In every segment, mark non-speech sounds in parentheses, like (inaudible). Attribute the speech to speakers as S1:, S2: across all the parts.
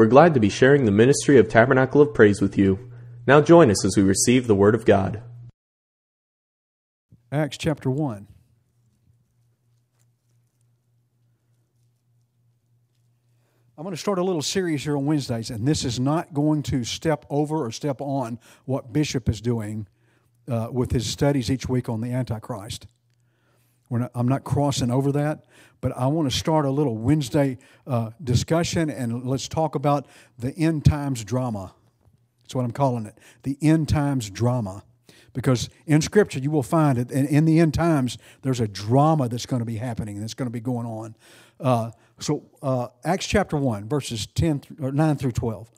S1: We're glad to be sharing the ministry of Tabernacle of Praise with you. Now join us as we receive the Word of God.
S2: Acts chapter 1. I'm going to start a little series here on Wednesdays, and this is not going to step over or step on what Bishop is doing uh, with his studies each week on the Antichrist. Not, I'm not crossing over that, but I want to start a little Wednesday uh, discussion, and let's talk about the end times drama. That's what I'm calling it the end times drama. Because in Scripture, you will find it, in, in the end times, there's a drama that's going to be happening, and that's going to be going on. Uh, so, uh, Acts chapter 1, verses 10 or 9 through 12.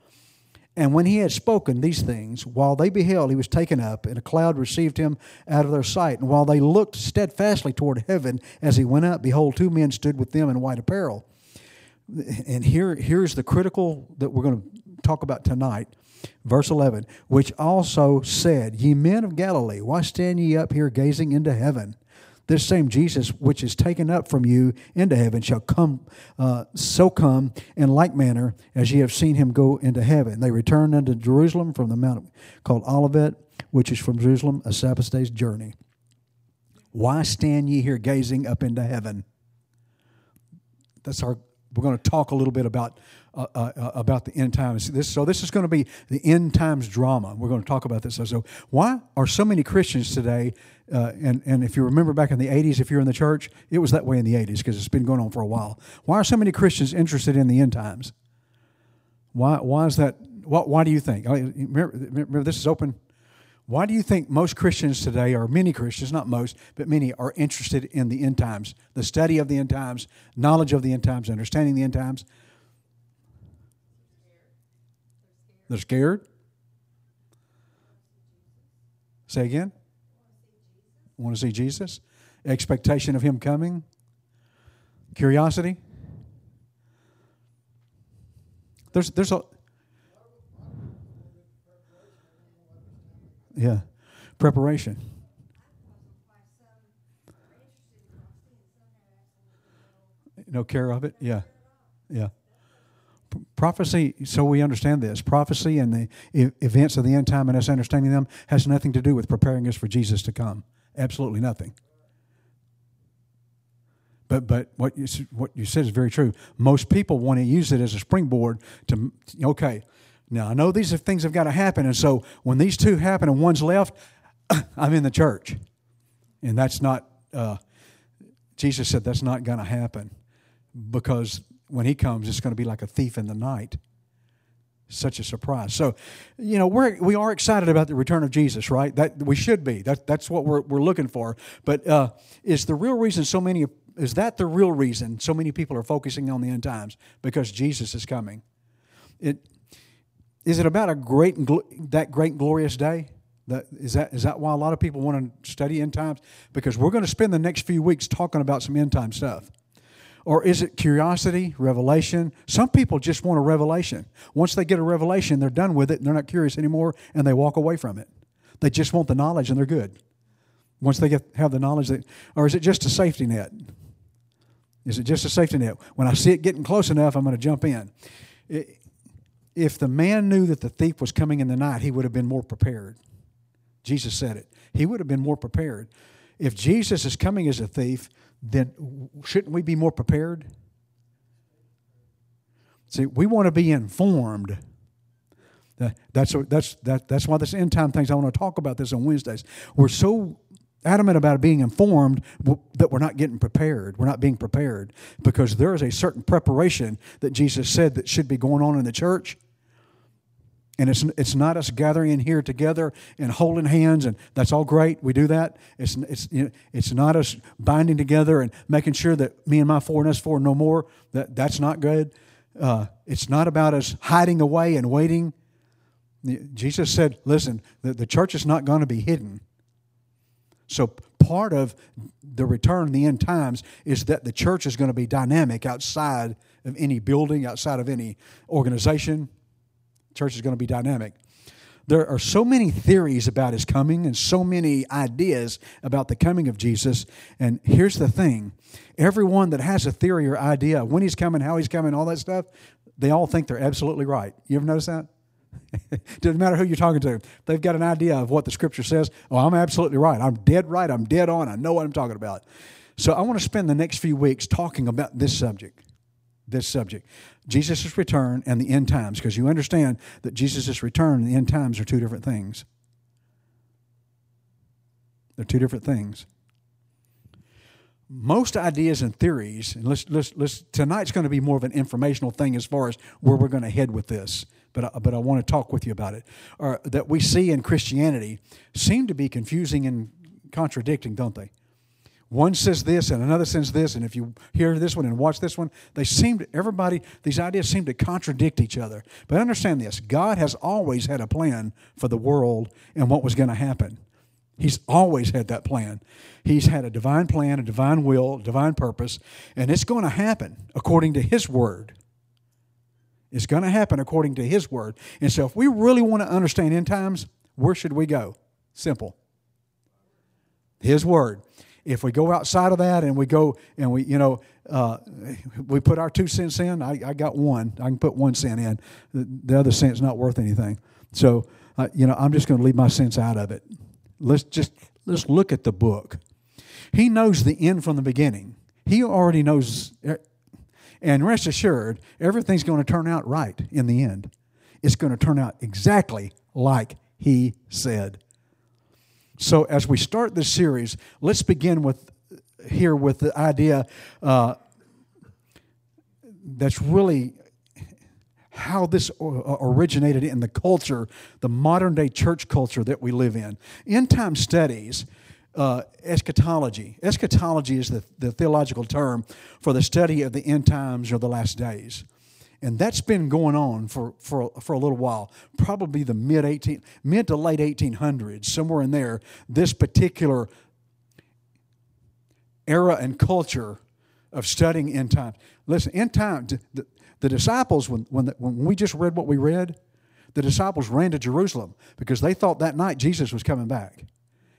S2: And when he had spoken these things, while they beheld, he was taken up, and a cloud received him out of their sight. And while they looked steadfastly toward heaven as he went up, behold, two men stood with them in white apparel. And here, here's the critical that we're going to talk about tonight. Verse 11, which also said, Ye men of Galilee, why stand ye up here gazing into heaven? This same Jesus, which is taken up from you into heaven, shall come, uh, so come in like manner as ye have seen him go into heaven. They returned unto Jerusalem from the mount called Olivet, which is from Jerusalem a Sabbath day's journey. Why stand ye here gazing up into heaven? That's our. We're going to talk a little bit about uh, uh, uh, about the end times. This, so this is going to be the end times drama. We're going to talk about this. So why are so many Christians today? Uh, and and if you remember back in the '80s, if you're in the church, it was that way in the '80s because it's been going on for a while. Why are so many Christians interested in the end times? Why why is that? Why, why do you think? Remember, remember, this is open. Why do you think most Christians today, or many Christians, not most, but many, are interested in the end times, the study of the end times, knowledge of the end times, understanding the end times? They're scared. Say again. Want to see Jesus? Expectation of Him coming? Curiosity? There's, there's a. Yeah. Preparation. No care of it? Yeah. Yeah prophecy, so we understand this, prophecy and the events of the end time and us understanding them has nothing to do with preparing us for Jesus to come. Absolutely nothing. But, but what, you, what you said is very true. Most people want to use it as a springboard to, okay, now I know these are things have got to happen. And so when these two happen and one's left, (coughs) I'm in the church. And that's not, uh, Jesus said that's not going to happen because when he comes, it's going to be like a thief in the night. Such a surprise. So, you know, we're, we are excited about the return of Jesus, right? That we should be. That, that's what we're, we're looking for. But uh, is the real reason so many is that the real reason so many people are focusing on the end times because Jesus is coming? It is it about a great that great glorious day? That, is that is that why a lot of people want to study end times? Because we're going to spend the next few weeks talking about some end time stuff. Or is it curiosity, revelation? Some people just want a revelation. Once they get a revelation, they're done with it and they're not curious anymore and they walk away from it. They just want the knowledge and they're good. Once they get, have the knowledge, that, or is it just a safety net? Is it just a safety net? When I see it getting close enough, I'm going to jump in. if the man knew that the thief was coming in the night, he would have been more prepared. Jesus said it. He would have been more prepared. If Jesus is coming as a thief, then shouldn't we be more prepared? See, we want to be informed. That's, that's, that, that's why this end time things, I want to talk about this on Wednesdays. We're so adamant about being informed that we're not getting prepared. We're not being prepared because there is a certain preparation that Jesus said that should be going on in the church and it's, it's not us gathering in here together and holding hands, and that's all great. We do that. It's, it's, you know, it's not us binding together and making sure that me and my four and us four no more. That, that's not good. Uh, it's not about us hiding away and waiting. Jesus said, listen, the, the church is not going to be hidden. So part of the return the end times is that the church is going to be dynamic outside of any building, outside of any organization, Church is going to be dynamic. There are so many theories about his coming and so many ideas about the coming of Jesus. And here's the thing everyone that has a theory or idea when he's coming, how he's coming, all that stuff, they all think they're absolutely right. You ever notice that? (laughs) Doesn't matter who you're talking to. They've got an idea of what the scripture says. Oh, I'm absolutely right. I'm dead right. I'm dead on. I know what I'm talking about. So I want to spend the next few weeks talking about this subject. This subject. Jesus' return and the end times, because you understand that Jesus' return and the end times are two different things. They're two different things. Most ideas and theories, and let's, let's, let's, tonight's going to be more of an informational thing as far as where we're going to head with this, but I, but I want to talk with you about it, or that we see in Christianity seem to be confusing and contradicting, don't they? One says this and another says this, and if you hear this one and watch this one, they seem to, everybody, these ideas seem to contradict each other. But understand this God has always had a plan for the world and what was going to happen. He's always had that plan. He's had a divine plan, a divine will, a divine purpose, and it's going to happen according to His word. It's going to happen according to His word. And so, if we really want to understand end times, where should we go? Simple. His word. If we go outside of that and we go and we, you know, uh, we put our two cents in, I, I, got one. I can put one cent in. The, the other cent's not worth anything. So, uh, you know, I'm just going to leave my cents out of it. Let's just let's look at the book. He knows the end from the beginning. He already knows and rest assured, everything's going to turn out right in the end. It's going to turn out exactly like he said. So as we start this series, let's begin with here with the idea uh, that's really how this originated in the culture, the modern day church culture that we live in. End time studies, uh, eschatology. Eschatology is the, the theological term for the study of the end times or the last days. And that's been going on for, for, for a little while, probably the mid 18, mid to late 1800s, somewhere in there. This particular era and culture of studying end times. Listen, end time, the, the disciples, when, when, the, when we just read what we read, the disciples ran to Jerusalem because they thought that night Jesus was coming back.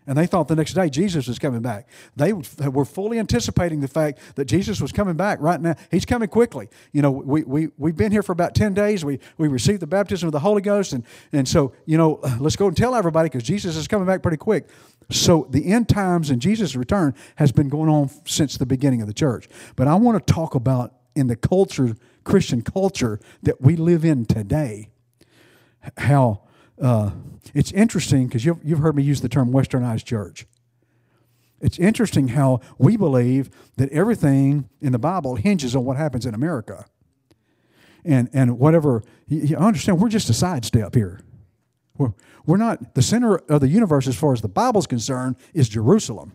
S2: And they thought the next day Jesus was coming back. They were fully anticipating the fact that Jesus was coming back right now. He's coming quickly. You know, we, we, we've been here for about 10 days. We, we received the baptism of the Holy Ghost. And, and so, you know, let's go and tell everybody because Jesus is coming back pretty quick. So the end times and Jesus' return has been going on since the beginning of the church. But I want to talk about in the culture Christian culture that we live in today. How uh, it's interesting because you've, you've heard me use the term westernized church. It's interesting how we believe that everything in the Bible hinges on what happens in America. And, and whatever, you, you understand, we're just a sidestep here. We're, we're not, the center of the universe as far as the Bible's concerned is Jerusalem.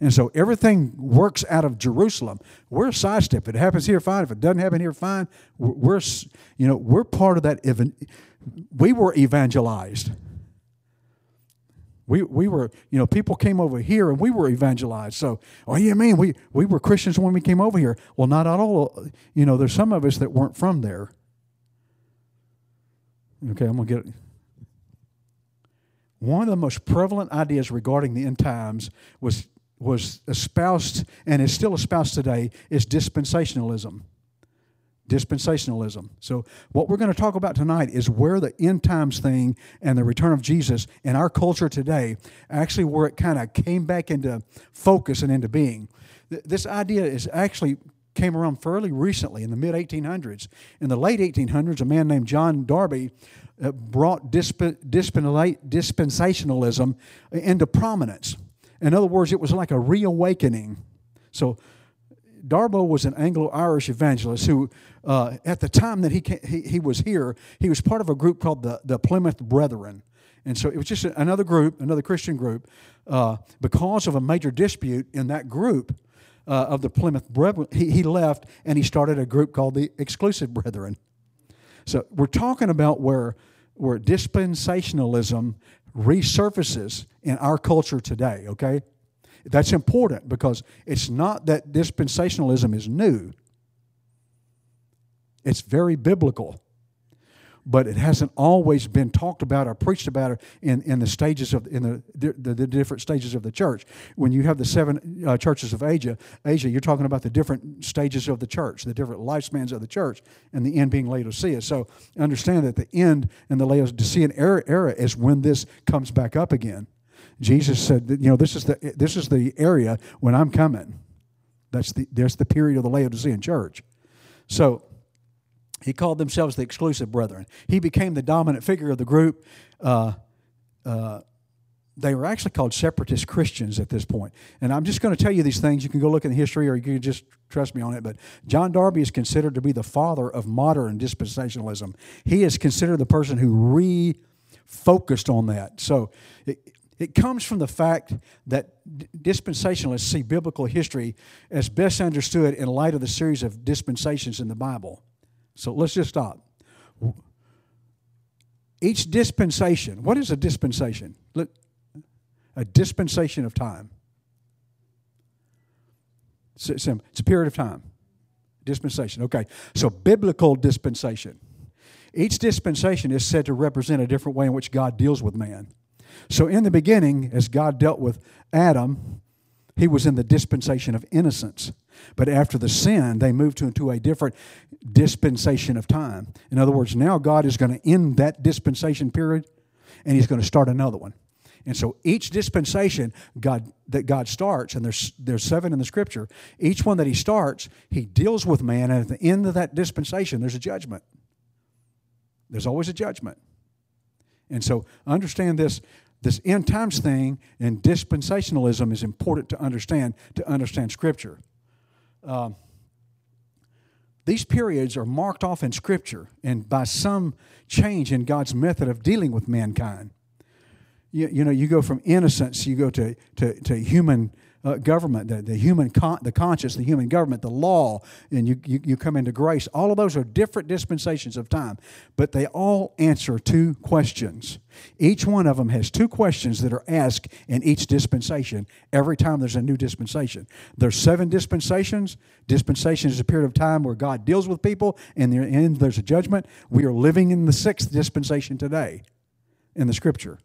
S2: And so everything works out of Jerusalem. We're a sidestep. If it happens here, fine. If it doesn't happen here, fine. We're, you know, we're part of that. We were evangelized. We, we were, you know, people came over here and we were evangelized. So, oh, yeah, man, we, we were Christians when we came over here. Well, not at all. You know, there's some of us that weren't from there. Okay, I'm going to get it. One of the most prevalent ideas regarding the end times was was espoused and is still espoused today is dispensationalism. Dispensationalism. So, what we're going to talk about tonight is where the end times thing and the return of Jesus in our culture today, actually, where it kind of came back into focus and into being. This idea is actually came around fairly recently in the mid 1800s. In the late 1800s, a man named John Darby uh, brought disp- dispensationalism into prominence. In other words, it was like a reawakening. So, Darby was an Anglo Irish evangelist who, uh, at the time that he, came, he, he was here, he was part of a group called the, the Plymouth Brethren. And so it was just another group, another Christian group. Uh, because of a major dispute in that group uh, of the Plymouth Brethren, he, he left and he started a group called the Exclusive Brethren. So we're talking about where, where dispensationalism resurfaces in our culture today, okay? That's important because it's not that dispensationalism is new, it's very biblical. but it hasn't always been talked about or preached about in, in the stages of in the, the, the different stages of the church. When you have the seven uh, churches of Asia, Asia, you're talking about the different stages of the church, the different lifespans of the church, and the end being Laodicea. So understand that the end in the Laodicean era, era is when this comes back up again. Jesus said, that, you know, this is the this is the area when I'm coming. That's the there's the period of the Laodicean church. So he called themselves the exclusive brethren. He became the dominant figure of the group. Uh, uh, they were actually called separatist Christians at this point. And I'm just going to tell you these things. You can go look in the history or you can just trust me on it. But John Darby is considered to be the father of modern dispensationalism. He is considered the person who refocused on that. So it, it comes from the fact that dispensationalists see biblical history as best understood in light of the series of dispensations in the Bible. So let's just stop. Each dispensation, what is a dispensation? Look, A dispensation of time. It's a period of time. Dispensation. Okay. So biblical dispensation. Each dispensation is said to represent a different way in which God deals with man. So in the beginning, as God dealt with Adam, he was in the dispensation of innocence. But after the sin, they moved to, into a different dispensation of time. In other words, now God is going to end that dispensation period and he's going to start another one. And so each dispensation God, that God starts, and there's, there's seven in the scripture, each one that he starts, he deals with man, and at the end of that dispensation, there's a judgment. There's always a judgment. And so understand this this end times thing and dispensationalism is important to understand to understand Scripture. Um, these periods are marked off in Scripture and by some change in God's method of dealing with mankind. You, you know, you go from innocence, you go to, to, to human uh, government, the, the human con- the conscience, the human government, the law, and you, you, you come into grace. All of those are different dispensations of time, but they all answer two questions. Each one of them has two questions that are asked in each dispensation every time there's a new dispensation. There's seven dispensations. Dispensation is a period of time where God deals with people, and in the end, there's a judgment. We are living in the sixth dispensation today in the scripture.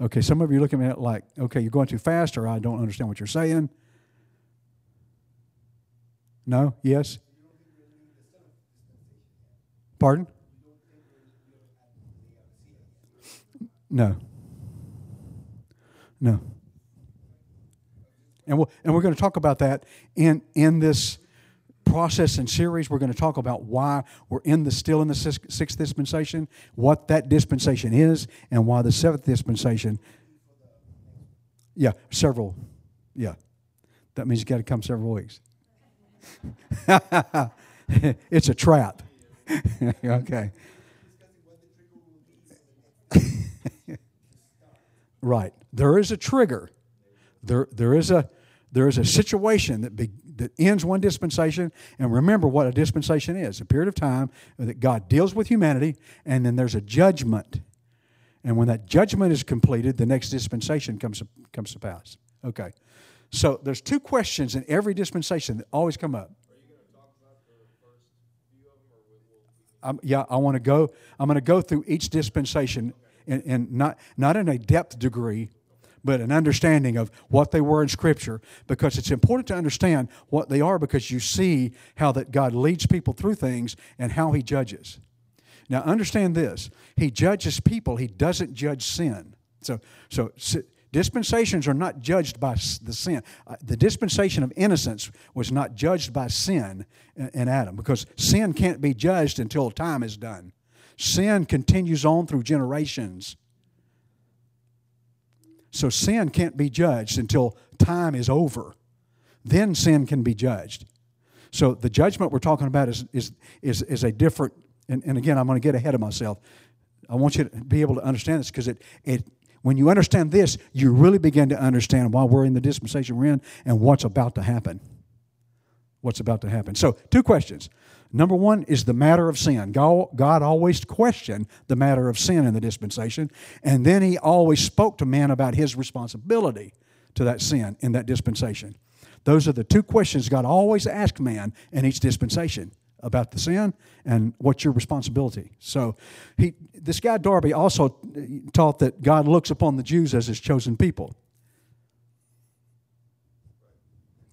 S2: Okay, some of you are looking at it like, okay, you're going too fast, or I don't understand what you're saying. No? Yes? Pardon? No. No. And, we'll, and we're going to talk about that in, in this process and series, we're going to talk about why we're in the still in the sixth dispensation, what that dispensation is, and why the seventh dispensation. Yeah, several. Yeah, that means you got to come several weeks. (laughs) it's a trap. (laughs) okay. (laughs) right. There is a trigger. There, there is a there is a situation that be, that ends one dispensation. And remember what a dispensation is a period of time that God deals with humanity, and then there's a judgment. And when that judgment is completed, the next dispensation comes, comes to pass. Okay. So there's two questions in every dispensation that always come up. Um, yeah, I want to go. I'm going to go through each dispensation, and, and not not in a depth degree, but an understanding of what they were in Scripture because it's important to understand what they are because you see how that God leads people through things and how He judges. Now, understand this He judges people, He doesn't judge sin. So, so dispensations are not judged by the sin. Uh, the dispensation of innocence was not judged by sin in Adam because sin can't be judged until time is done. Sin continues on through generations. So sin can't be judged until time is over. Then sin can be judged. So the judgment we're talking about is, is, is, is a different, and, and again, I'm going to get ahead of myself. I want you to be able to understand this because it, it, when you understand this, you really begin to understand why we're in the dispensation we're in and what's about to happen. What's about to happen. So, two questions. Number one is the matter of sin. God always questioned the matter of sin in the dispensation, and then he always spoke to man about his responsibility to that sin in that dispensation. Those are the two questions God always asked man in each dispensation. about the sin and what's your responsibility. So, he, this guy Darby also taught that God looks upon the Jews as his chosen people.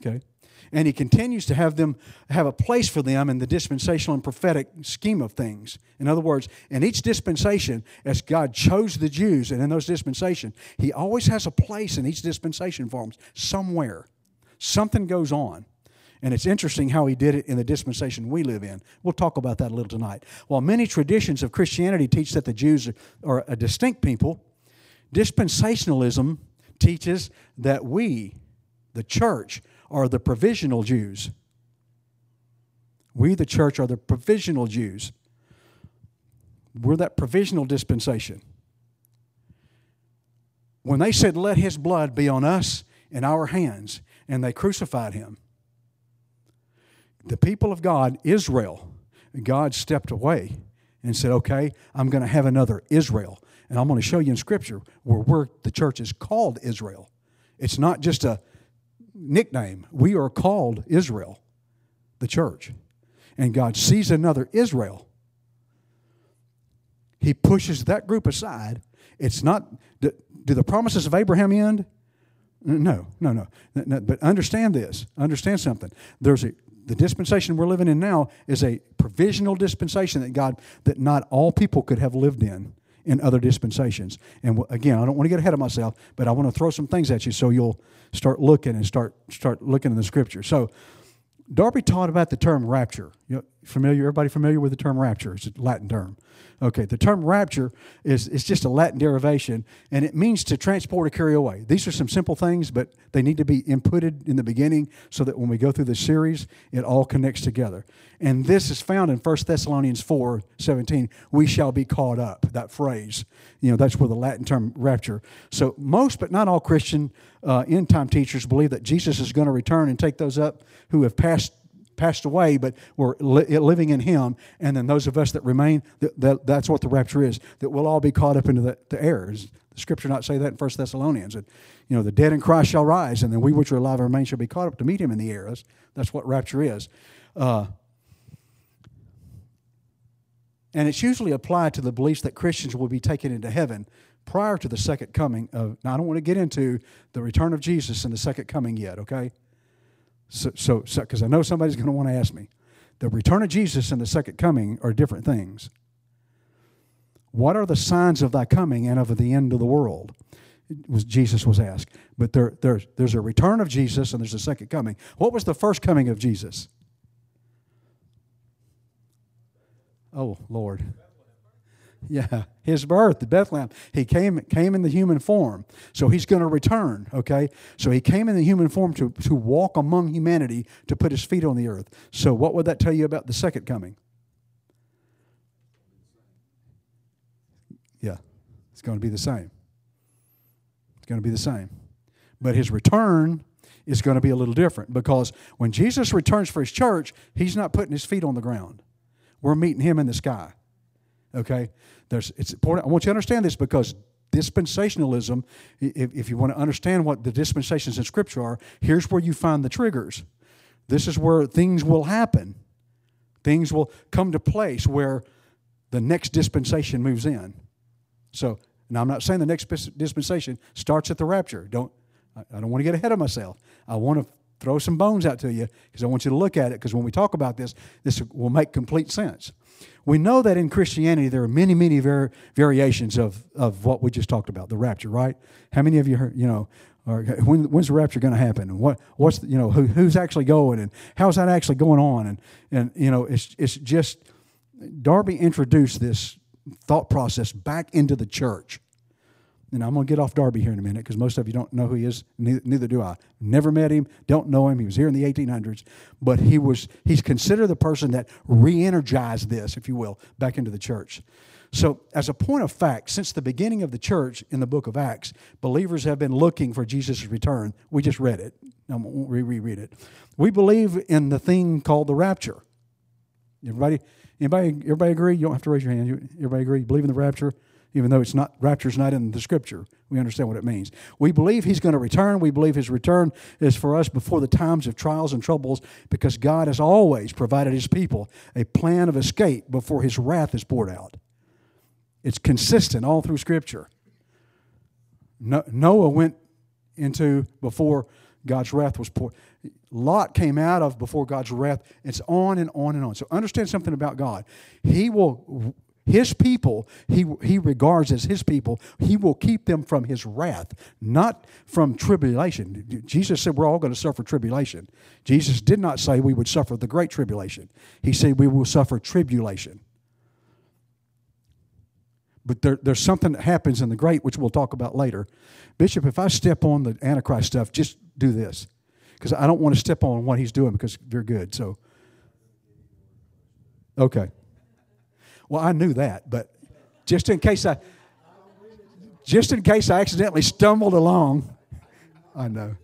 S2: Okay? And he continues to have them have a place for them in the dispensational and prophetic scheme of things. In other words, in each dispensation, as God chose the Jews, and in those dispensations, he always has a place in each dispensation for them somewhere. Something goes on. And it's interesting how he did it in the dispensation we live in. We'll talk about that a little tonight. While many traditions of Christianity teach that the Jews are a distinct people, dispensationalism teaches that we, the church, are the provisional Jews. We, the church, are the provisional Jews. We're that provisional dispensation. When they said, Let his blood be on us and our hands, and they crucified him, the people of God, Israel, God stepped away and said, Okay, I'm going to have another Israel. And I'm going to show you in Scripture where we're, the church is called Israel. It's not just a nickname. We are called Israel, the church. And God sees another Israel. He pushes that group aside. It's not, do, the promises of Abraham end? No, no, no, no. But understand this. Understand something. There's a the dispensation we're living in now is a provisional dispensation that God that not all people could have lived in in other dispensations. And again, I don't want to get ahead of myself, but I want to throw some things at you so you'll start looking and start start looking in the scripture. So Darby taught about the term rapture. You know, familiar? Everybody familiar with the term rapture? It's a Latin term. Okay, the term rapture is, is just a Latin derivation, and it means to transport or carry away. These are some simple things, but they need to be inputted in the beginning so that when we go through the series, it all connects together. And this is found in 1 Thessalonians 4 17. We shall be caught up, that phrase. You know, that's where the Latin term rapture. So most, but not all Christian uh, end time teachers believe that Jesus is going to return and take those up who have passed passed away, but we're li- living in Him. And then those of us that remain, that, that, that's what the rapture is, that we'll all be caught up into the, the air. Does the scripture not say that in 1 Thessalonians? That, you know, the dead in Christ shall rise, and then we which are alive and remain shall be caught up to meet Him in the air. That's, that's what rapture is. Uh, and it's usually applied to the beliefs that Christians will be taken into heaven prior to the second coming of. Now, I don't want to get into the return of Jesus and the second coming yet, okay? So, so, because I know somebody's going to want to ask me, the return of Jesus and the second coming are different things. What are the signs of thy coming and of the end of the world? was Jesus was asked. But there, there, there's a return of Jesus and there's a second coming. What was the first coming of Jesus? Oh, Lord. (laughs) Yeah, his birth, Bethlehem. He came came in the human form. So he's going to return, okay? So he came in the human form to, to walk among humanity, to put his feet on the earth. So what would that tell you about the second coming? Yeah, it's going to be the same. It's going to be the same. But his return is going to be a little different because when Jesus returns for his church, he's not putting his feet on the ground. We're meeting him in the sky. Okay? There's, it's important. I want you to understand this because dispensationalism, if, if you want to understand what the dispensations in Scripture are, here's where you find the triggers. This is where things will happen. Things will come to place where the next dispensation moves in. So, now I'm not saying the next dispensation starts at the rapture. Don't I don't want to get ahead of myself. I want to throw some bones out to you because I want you to look at it because when we talk about this, this will make complete sense. We know that in Christianity there are many, many var- variations of, of what we just talked about, the rapture, right? How many of you heard, you know, or when, when's the rapture going to happen? And what, what's, the, you know, who, who's actually going and how's that actually going on? And, and you know, it's, it's just, Darby introduced this thought process back into the church and I'm going to get off Darby here in a minute because most of you don't know who he is. Neither, neither, do I. Never met him. Don't know him. He was here in the 1800s, but he was he's considered the person that re-energized this, if you will, back into the church. So, as a point of fact, since the beginning of the church in the book of Acts, believers have been looking for Jesus' return. We just read it. I won't reread it. We believe in the thing called the rapture. Everybody, anybody, everybody agree? You don't have to raise your hand. everybody agree? You believe in the rapture? Even though it's not rapture's not in the scripture. We understand what it means. We believe he's going to return. We believe his return is for us before the times of trials and troubles because God has always provided his people a plan of escape before his wrath is poured out. It's consistent all through scripture. Noah went into before God's wrath was poured. Lot came out of before God's wrath. It's on and on and on. So understand something about God. He will his people he, he regards as his people. He will keep them from his wrath not from tribulation. Jesus said we're all going to suffer tribulation. Jesus did not say we would suffer the great tribulation. He said we will suffer tribulation. But there, there's something that happens in the great which we'll talk about later. Bishop if i step on the antichrist stuff just do this because i don't want to step on what he's doing because they're good so. Okay well, I knew that, but just in case I just in case I accidentally stumbled along, I know.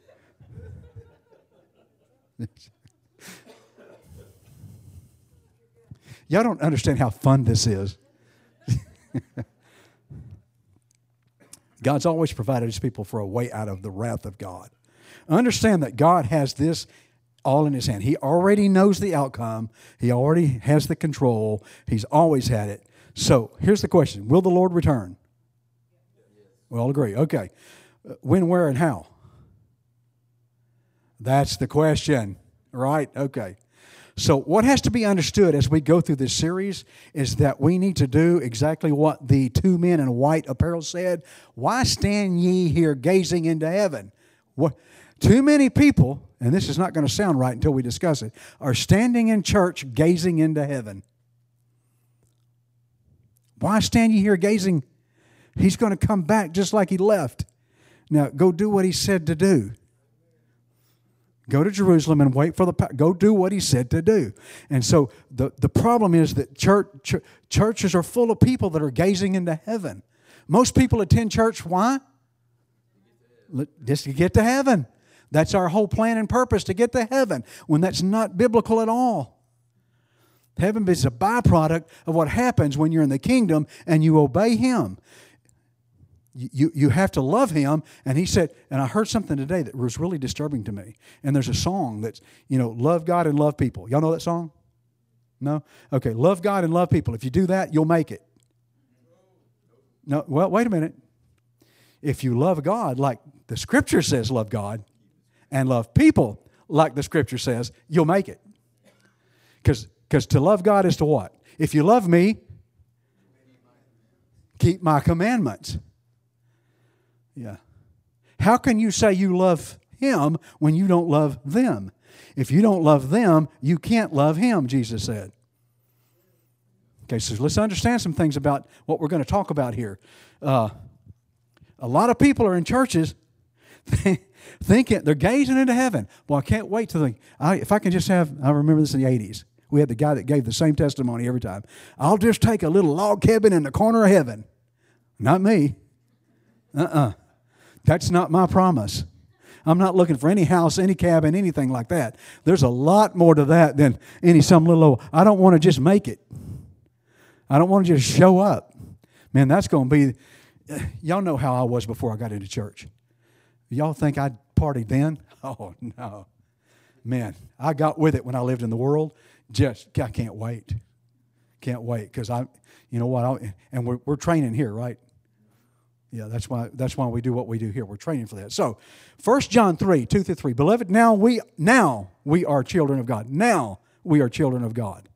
S2: Y'all don't understand how fun this is. (laughs) God's always provided his people for a way out of the wrath of God. Understand that God has this all in his hand. He already knows the outcome, he already has the control, he's always had it. So here's the question Will the Lord return? We all agree. Okay. Uh, when, where, and how? That's the question, right? Okay. So, what has to be understood as we go through this series is that we need to do exactly what the two men in white apparel said. Why stand ye here gazing into heaven? What? Too many people and this is not going to sound right until we discuss it, are standing in church gazing into heaven. Why stand you here gazing? He's going to come back just like he left. Now, go do what he said to do. Go to Jerusalem and wait for the go do what he said to do. And so the, the problem is that church, ch- churches are full of people that are gazing into heaven. Most people attend church why? Just to get to heaven. That's our whole plan and purpose to get to heaven when that's not biblical at all. Heaven is a byproduct of what happens when you're in the kingdom and you obey Him. You, you have to love Him. And He said, and I heard something today that was really disturbing to me. And there's a song that's, you know, love God and love people. Y'all know that song? No? Okay, love God and love people. If you do that, you'll make it. No, well, wait a minute. If you love God like the scripture says love God, and love people like the scripture says, you'll make it. Because to love God is to what? If you love me, keep my commandments. Yeah. How can you say you love him when you don't love them? If you don't love them, you can't love him, Jesus said. Okay, so let's understand some things about what we're going to talk about here. Uh, a lot of people are in churches (laughs) thinking they're gazing into heaven. Well, I can't wait to think. I, if I can just have, I remember this in the '80s. We had the guy that gave the same testimony every time. I'll just take a little log cabin in the corner of heaven. Not me. Uh-uh. That's not my promise. I'm not looking for any house, any cabin, anything like that. There's a lot more to that than any some little old. I don't want to just make it. I don't want to just show up. Man, that's going to be. Eh, y'all know how I was before I got into church. Y'all think I'd party then? (laughs) Oh, no. Man, I got with it when I lived in the world. Just, I can't wait. Can't wait because I, you know what, I, and we're, we're training here, right? Yeah, that's why that's why we do what we do here. We're training for that. So, 1 John 3, 2 through 3. Beloved, now we now we are children of God. Now we are children of God.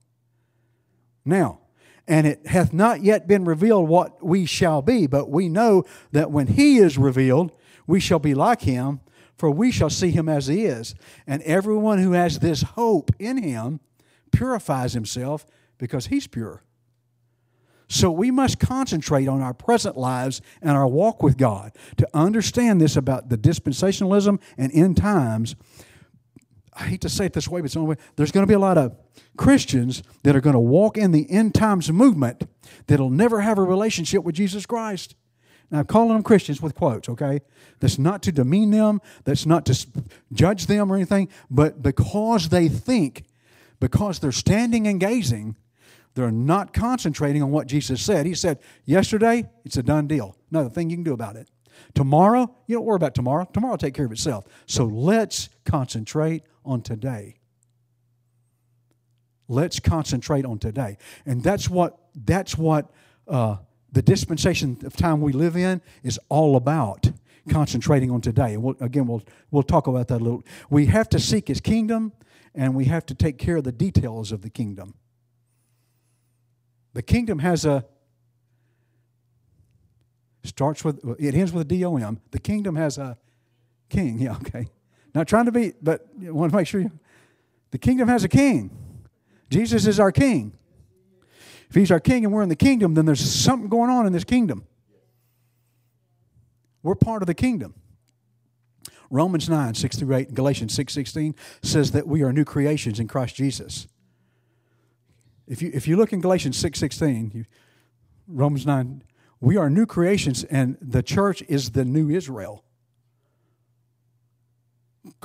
S2: Now. And it hath not yet been revealed what we shall be, but we know that when he is revealed, we shall be like him, for we shall see him as he is. And everyone who has this hope in him purifies himself because he's pure. So we must concentrate on our present lives and our walk with God to understand this about the dispensationalism and end times. I hate to say it this way, but it's the only way. There's going to be a lot of Christians that are going to walk in the end times movement that'll never have a relationship with Jesus Christ. Now, I'm calling them Christians with quotes, okay? That's not to demean them, that's not to judge them or anything, but because they think, because they're standing and gazing, They're not concentrating on what Jesus said. He said, yesterday, it's a done deal. Nothing thing you can do about it. Tomorrow, you don't worry about tomorrow. Tomorrow will take care of itself. So let's concentrate on today. Let's concentrate on today. And that's what that's what uh, the dispensation of time we live in is all about concentrating on today. And we'll, again, we'll, we'll talk about that a little. We have to seek His kingdom and we have to take care of the details of the kingdom. The kingdom has a starts with it ends with a D-O-M. The kingdom has a king. (laughs) Yeah, okay. Not trying to be, but I want to make sure you, the kingdom has a king. Jesus is our king. If he's our king and we're in the kingdom, then there's something going on in this kingdom. We're part of the kingdom. Romans 9, 6 through 8, and Galatians 6, 16 says that we are new creations in Christ Jesus. If you, if you look in Galatians 6 16, you, Romans 9, we are new creations, and the church is the new Israel.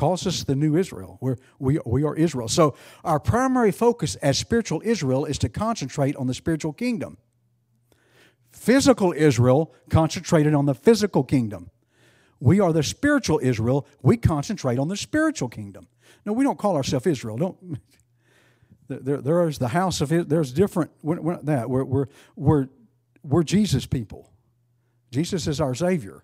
S2: Calls us the new Israel. We're, we, we are Israel. So, our primary focus as spiritual Israel is to concentrate on the spiritual kingdom. Physical Israel concentrated on the physical kingdom. We are the spiritual Israel. We concentrate on the spiritual kingdom. No, we don't call ourselves Israel. Don't (laughs) there, there's the house of Israel, there's different we're, we're that we're, we're, we're, we're jesus people jesus is our savior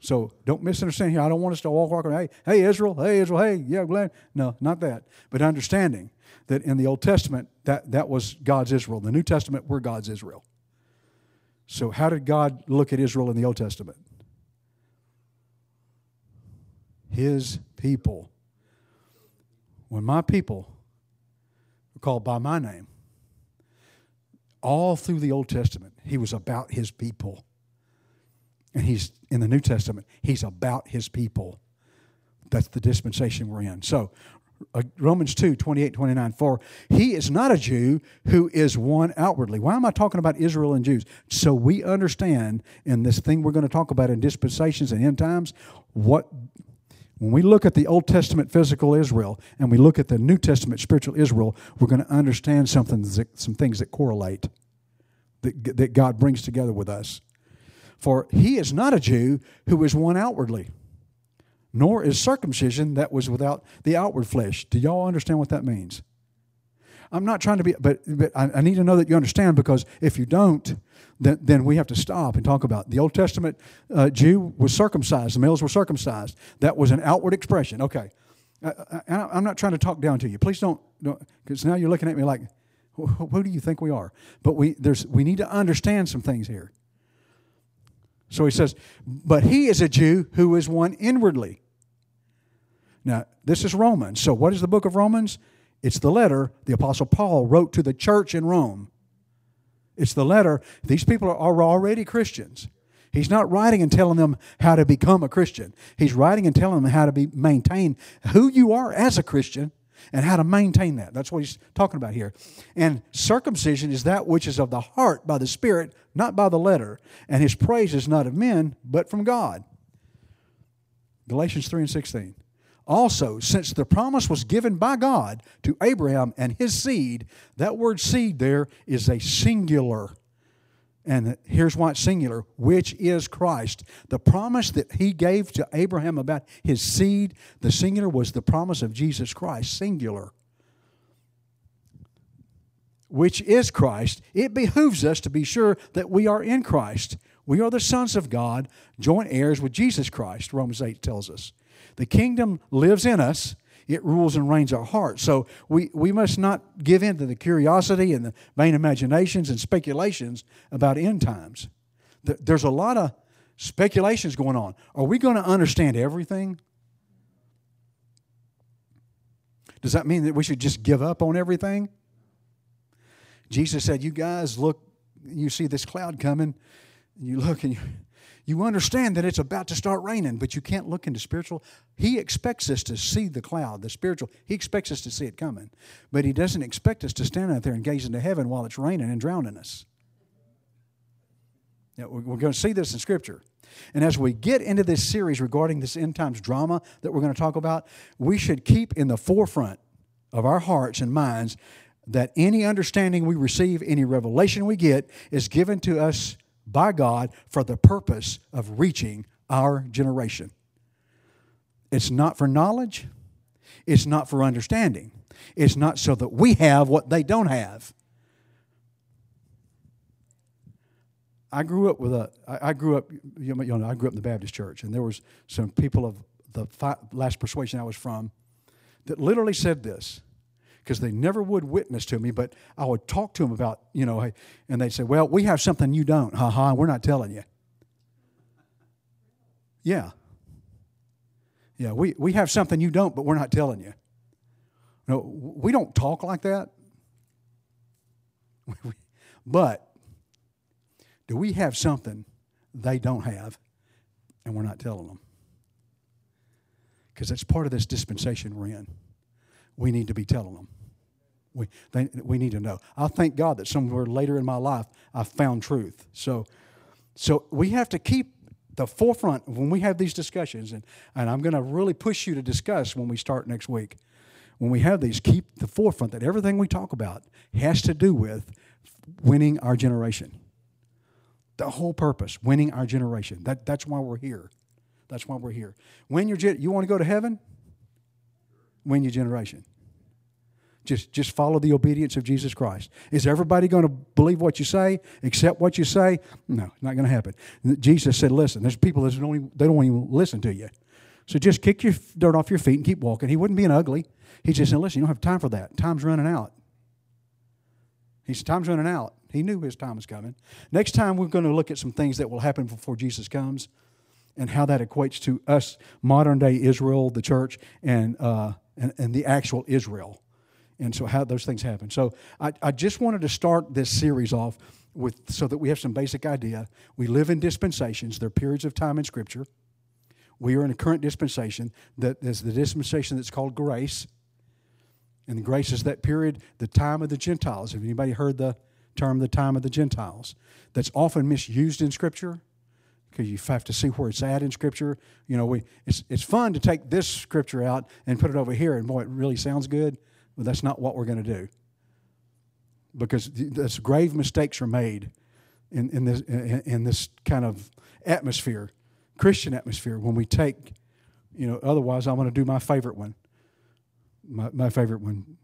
S2: so don't misunderstand here. I don't want us to walk walk around hey hey israel hey israel hey yeah glad no not that. But understanding that in the old testament that that was god's israel. The new testament we're god's israel. So how did god look at israel in the old testament? His people. When my people were called by my name. All through the Old Testament, he was about his people. And he's in the New Testament, he's about his people. That's the dispensation we're in. So, uh, Romans 2 28 29. For he is not a Jew who is one outwardly. Why am I talking about Israel and Jews? So we understand in this thing we're going to talk about in dispensations and end times what when we look at the Old Testament physical Israel and we look at the New Testament spiritual Israel, we're going to understand something, some things that correlate, that, that God brings together with us. For he is not a Jew who is one outwardly, nor is circumcision that was without the outward flesh. Do y'all understand what that means? I'm not trying to be, but, but I, I, need to know that you understand because if you don't, then, then we have to stop and talk about it. the Old Testament uh, Jew was circumcised, the males were circumcised. That was an outward expression. Okay. I, am not trying to talk down to you. Please don't, because now you're looking at me like, who do you think we are? But we, there's, we need to understand some things here. So he says, but he is a Jew who is one inwardly. Now, this is Romans. So, what is the book of Romans? It's the letter the Apostle Paul wrote to the church in Rome. It's the letter. These people are already Christians. He's not writing and telling them how to become a Christian. He's writing and telling them how to be maintain who you are as a Christian and how to maintain that. That's what he's talking about here. And circumcision is that which is of the heart by the Spirit, not by the letter. And his praise is not of men, but from God. Galatians 3 and 16. Also, since the promise was given by God to Abraham and his seed, that word seed there is a singular. And here's why it's singular, which is Christ. The promise that he gave to Abraham about his seed, the singular was the promise of Jesus Christ, singular. Which is Christ. It behooves us to be sure that we are in Christ. We are the sons of God, joint heirs with Jesus Christ, Romans 8 tells us. The kingdom lives in us. It rules and reigns our hearts. So we, we must not give in to the curiosity and the vain imaginations and speculations about end times. There's a lot of speculations going on. Are we going to understand everything? Does that mean that we should just give up on everything? Jesus said, You guys look, you see this cloud coming, you look and you, you understand that it's about to start raining, but you can't look into spiritual. He expects us to see the cloud, the spiritual. He expects us to see it coming. But He doesn't expect us to stand out there and gaze into heaven while it's raining and drowning us. Now, we're going to see this in Scripture. And as we get into this series regarding this end times drama that we're going to talk about, we should keep in the forefront of our hearts and minds that any understanding we receive, any revelation we get, is given to us by God for the purpose of reaching our generation. It's not for knowledge, it's not for understanding, it's not so that we have what they don't have. I grew up with a. I grew up. You know, I grew up in the Baptist church, and there was some people of the last persuasion I was from that literally said this because they never would witness to me, but I would talk to them about, you know, and they'd say, Well, we have something you don't. Ha ha, we're not telling you. Yeah. Yeah, we, we have something you don't, but we're not telling you. No, we don't talk like that. (laughs) but do we have something they don't have and we're not telling them? Because that's part of this dispensation we're in. We need to be telling them. We, they, we need to know. I thank God that somewhere later in my life I found truth. So, so we have to keep the forefront when we have these discussions, and, and I'm going to really push you to discuss when we start next week. When we have these, keep the forefront that everything we talk about has to do with winning our generation. The whole purpose, winning our generation. That, that's why we're here. That's why we're here. When you're, you want to go to heaven? Win your generation. Just, just follow the obedience of Jesus Christ. Is everybody going to believe what you say, accept what you say? No, it's not going to happen. Jesus said, listen, there's people that don't even, they don't even listen to you. So just kick your dirt off your feet and keep walking. He wasn't being ugly. He just said, listen, you don't have time for that. Time's running out. He said, time's running out. He knew his time was coming. Next time, we're going to look at some things that will happen before Jesus comes and how that equates to us, modern day Israel, the church, and, uh, and, and the actual Israel and so how those things happen. So I, I just wanted to start this series off with so that we have some basic idea. We live in dispensations. There are periods of time in Scripture. We are in a current dispensation that is the dispensation that's called grace. And grace is that period, the time of the Gentiles. Have anybody heard the term the time of the Gentiles? That's often misused in Scripture because you have to see where it's at in Scripture. You know, we, it's, it's fun to take this Scripture out and put it over here, and boy, it really sounds good. But that's not what we're going to do. Because this grave mistakes are made in, in, this, in, in this kind of atmosphere, Christian atmosphere, when we take, you know, otherwise I'm going to do my favorite one. My, my favorite one.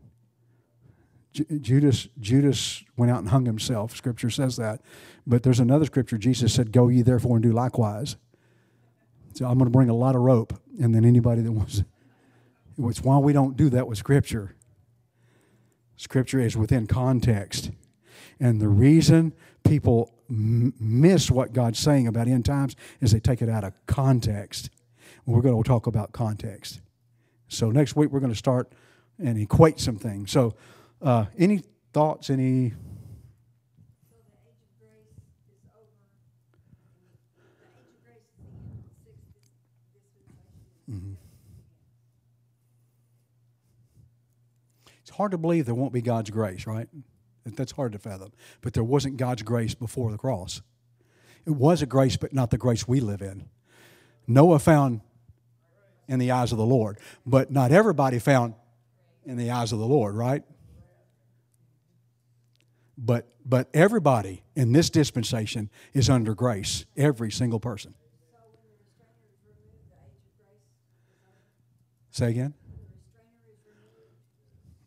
S2: Judas Judas went out and hung himself. Scripture says that. But there's another scripture. Jesus said, Go ye therefore and do likewise. So I'm going to bring a lot of rope. And then anybody that wants, (laughs) it's why we don't do that with Scripture. Scripture is within context. And the reason people m- miss what God's saying about end times is they take it out of context. We're going to talk about context. So next week we're going to start and equate some things. So, uh, any thoughts? Any? Hard to believe there won't be God's grace, right? That's hard to fathom. But there wasn't God's grace before the cross. It was a grace, but not the grace we live in. Noah found in the eyes of the Lord, but not everybody found in the eyes of the Lord, right? But but everybody in this dispensation is under grace, every single person. Say again?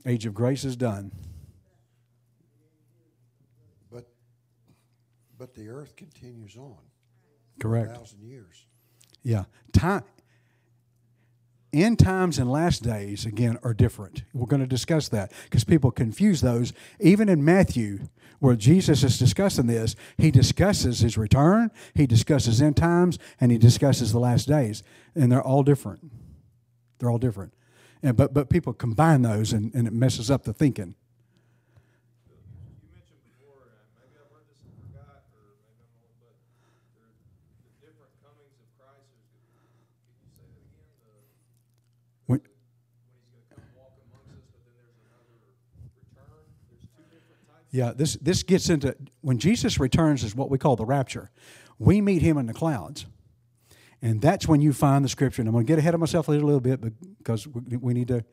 S2: Age of grace is done.
S3: But but the earth continues on.
S2: Correct.
S3: Thousand years.
S2: Yeah. Time end times and last days again are different. We're going to discuss that because people confuse those. Even in Matthew, where Jesus is discussing this, he discusses his return, he discusses end times, and he discusses the last days, and they're all different. They're all different. And, but, but people combine those and, and it messes up the thinking. Yeah, this, this gets into when Jesus returns is what we call the rapture. We meet him in the clouds. And that's when you find the scripture. And I'm going to get ahead of myself a little, little bit because we, need to.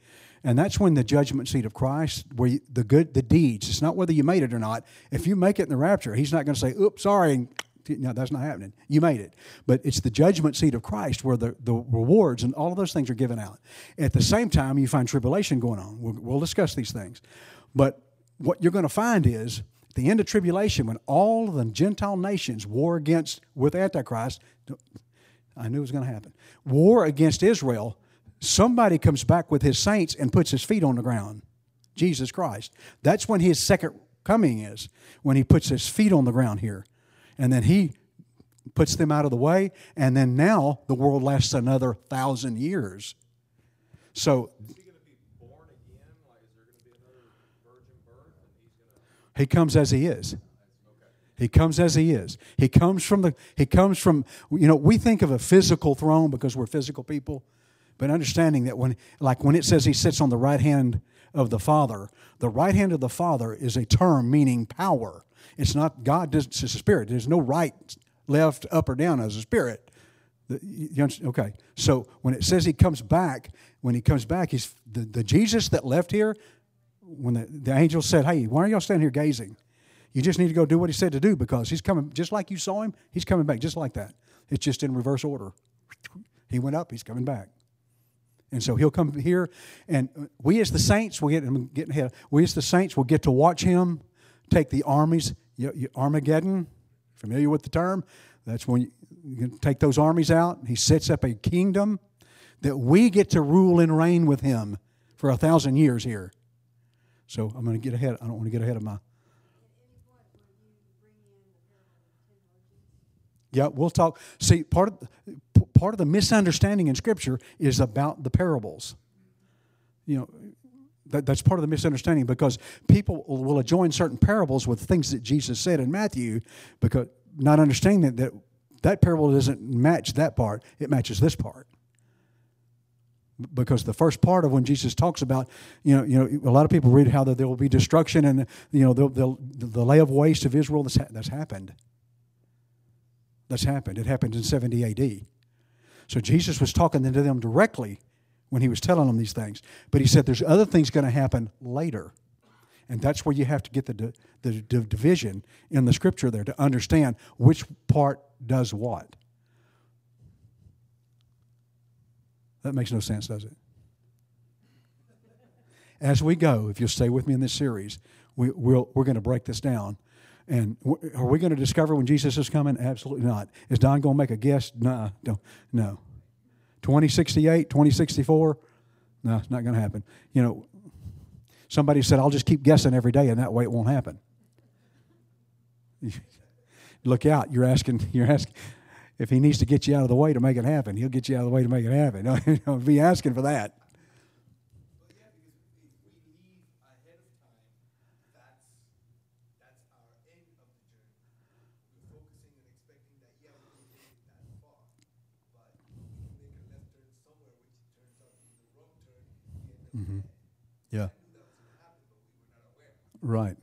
S2: And that's when the judgment seat of Christ, where you, the good, the deeds, it's not whether you made it or not. If you make it in the rapture, he's not going to say, oops, sorry. No, that's not happening. You made it. But it's the judgment seat of Christ where the, the rewards and all of those things are given out. At the same time, you find tribulation going on. We'll, we'll discuss these things. But what you're going to find is at the end of tribulation, when all the Gentile nations war against, with Antichrist, I knew it was going to happen, war against Israel, somebody comes back with his saints and puts his feet on the ground. Jesus Christ. That's when his second coming is, when he puts his feet on the ground here. And then he puts them out of the way, and then now the world lasts another thousand years. So he comes as he is. He comes as he is. He comes from the he comes from you know, we think of a physical throne because we're physical people, but understanding that when like when it says he sits on the right hand of the Father, the right hand of the Father is a term meaning power. It's not God. It's a spirit. There's no right, left, up or down as a spirit. Okay, so when it says he comes back, when he comes back, he's the, the Jesus that left here. When the, the angel said, "Hey, why are y'all standing here gazing? You just need to go do what he said to do because he's coming just like you saw him. He's coming back just like that. It's just in reverse order. He went up. He's coming back." And so he'll come here, and we as the saints will get. I'm getting ahead. We as the saints will get to watch him take the armies. Armageddon, familiar with the term? That's when you, you take those armies out. He sets up a kingdom that we get to rule and reign with him for a thousand years here. So I'm going to get ahead. I don't want to get ahead of my. Yeah, we'll talk. See, part of part of the misunderstanding in Scripture is about the parables. You know, that, that's part of the misunderstanding because people will join certain parables with things that Jesus said in Matthew, because not understanding that that, that parable doesn't match that part; it matches this part because the first part of when Jesus talks about, you know, you know, a lot of people read how there will be destruction and you know the the lay of waste of Israel. That's, that's happened. That's happened. It happened in 70 A.D. So Jesus was talking to them directly when he was telling them these things. But he said there's other things going to happen later. And that's where you have to get the, the, division in the scripture there to understand which part does what. That makes no sense, does it? As we go, if you'll stay with me in this series, we, we'll, we're going to break this down. And are we going to discover when Jesus is coming? Absolutely not. Is Don going to make a guess? No, no, no. 2068, 2064. No, it's not going to happen. You know, somebody said, I'll just keep guessing every day, and that way it won't happen. (laughs) Look out. You're asking, (laughs) you're asking, if he needs to get you out of the way to make it happen, he'll get you out of the way to make it happen. (laughs) Don't be asking for that. Yeah. Right.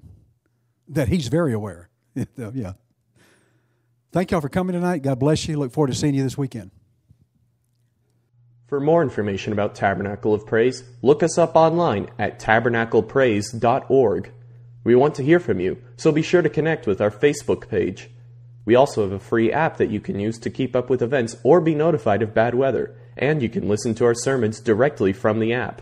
S2: That he's very aware. (laughs) yeah. Thank y'all for coming tonight. God bless you. Look forward to seeing you this weekend.
S1: For more information about Tabernacle of Praise, look us up online at tabernaclepraise.org. We want to hear from you, so be sure to connect with our Facebook page. We also have a free app that you can use to keep up with events or be notified of bad weather, and you can listen to our sermons directly from the app.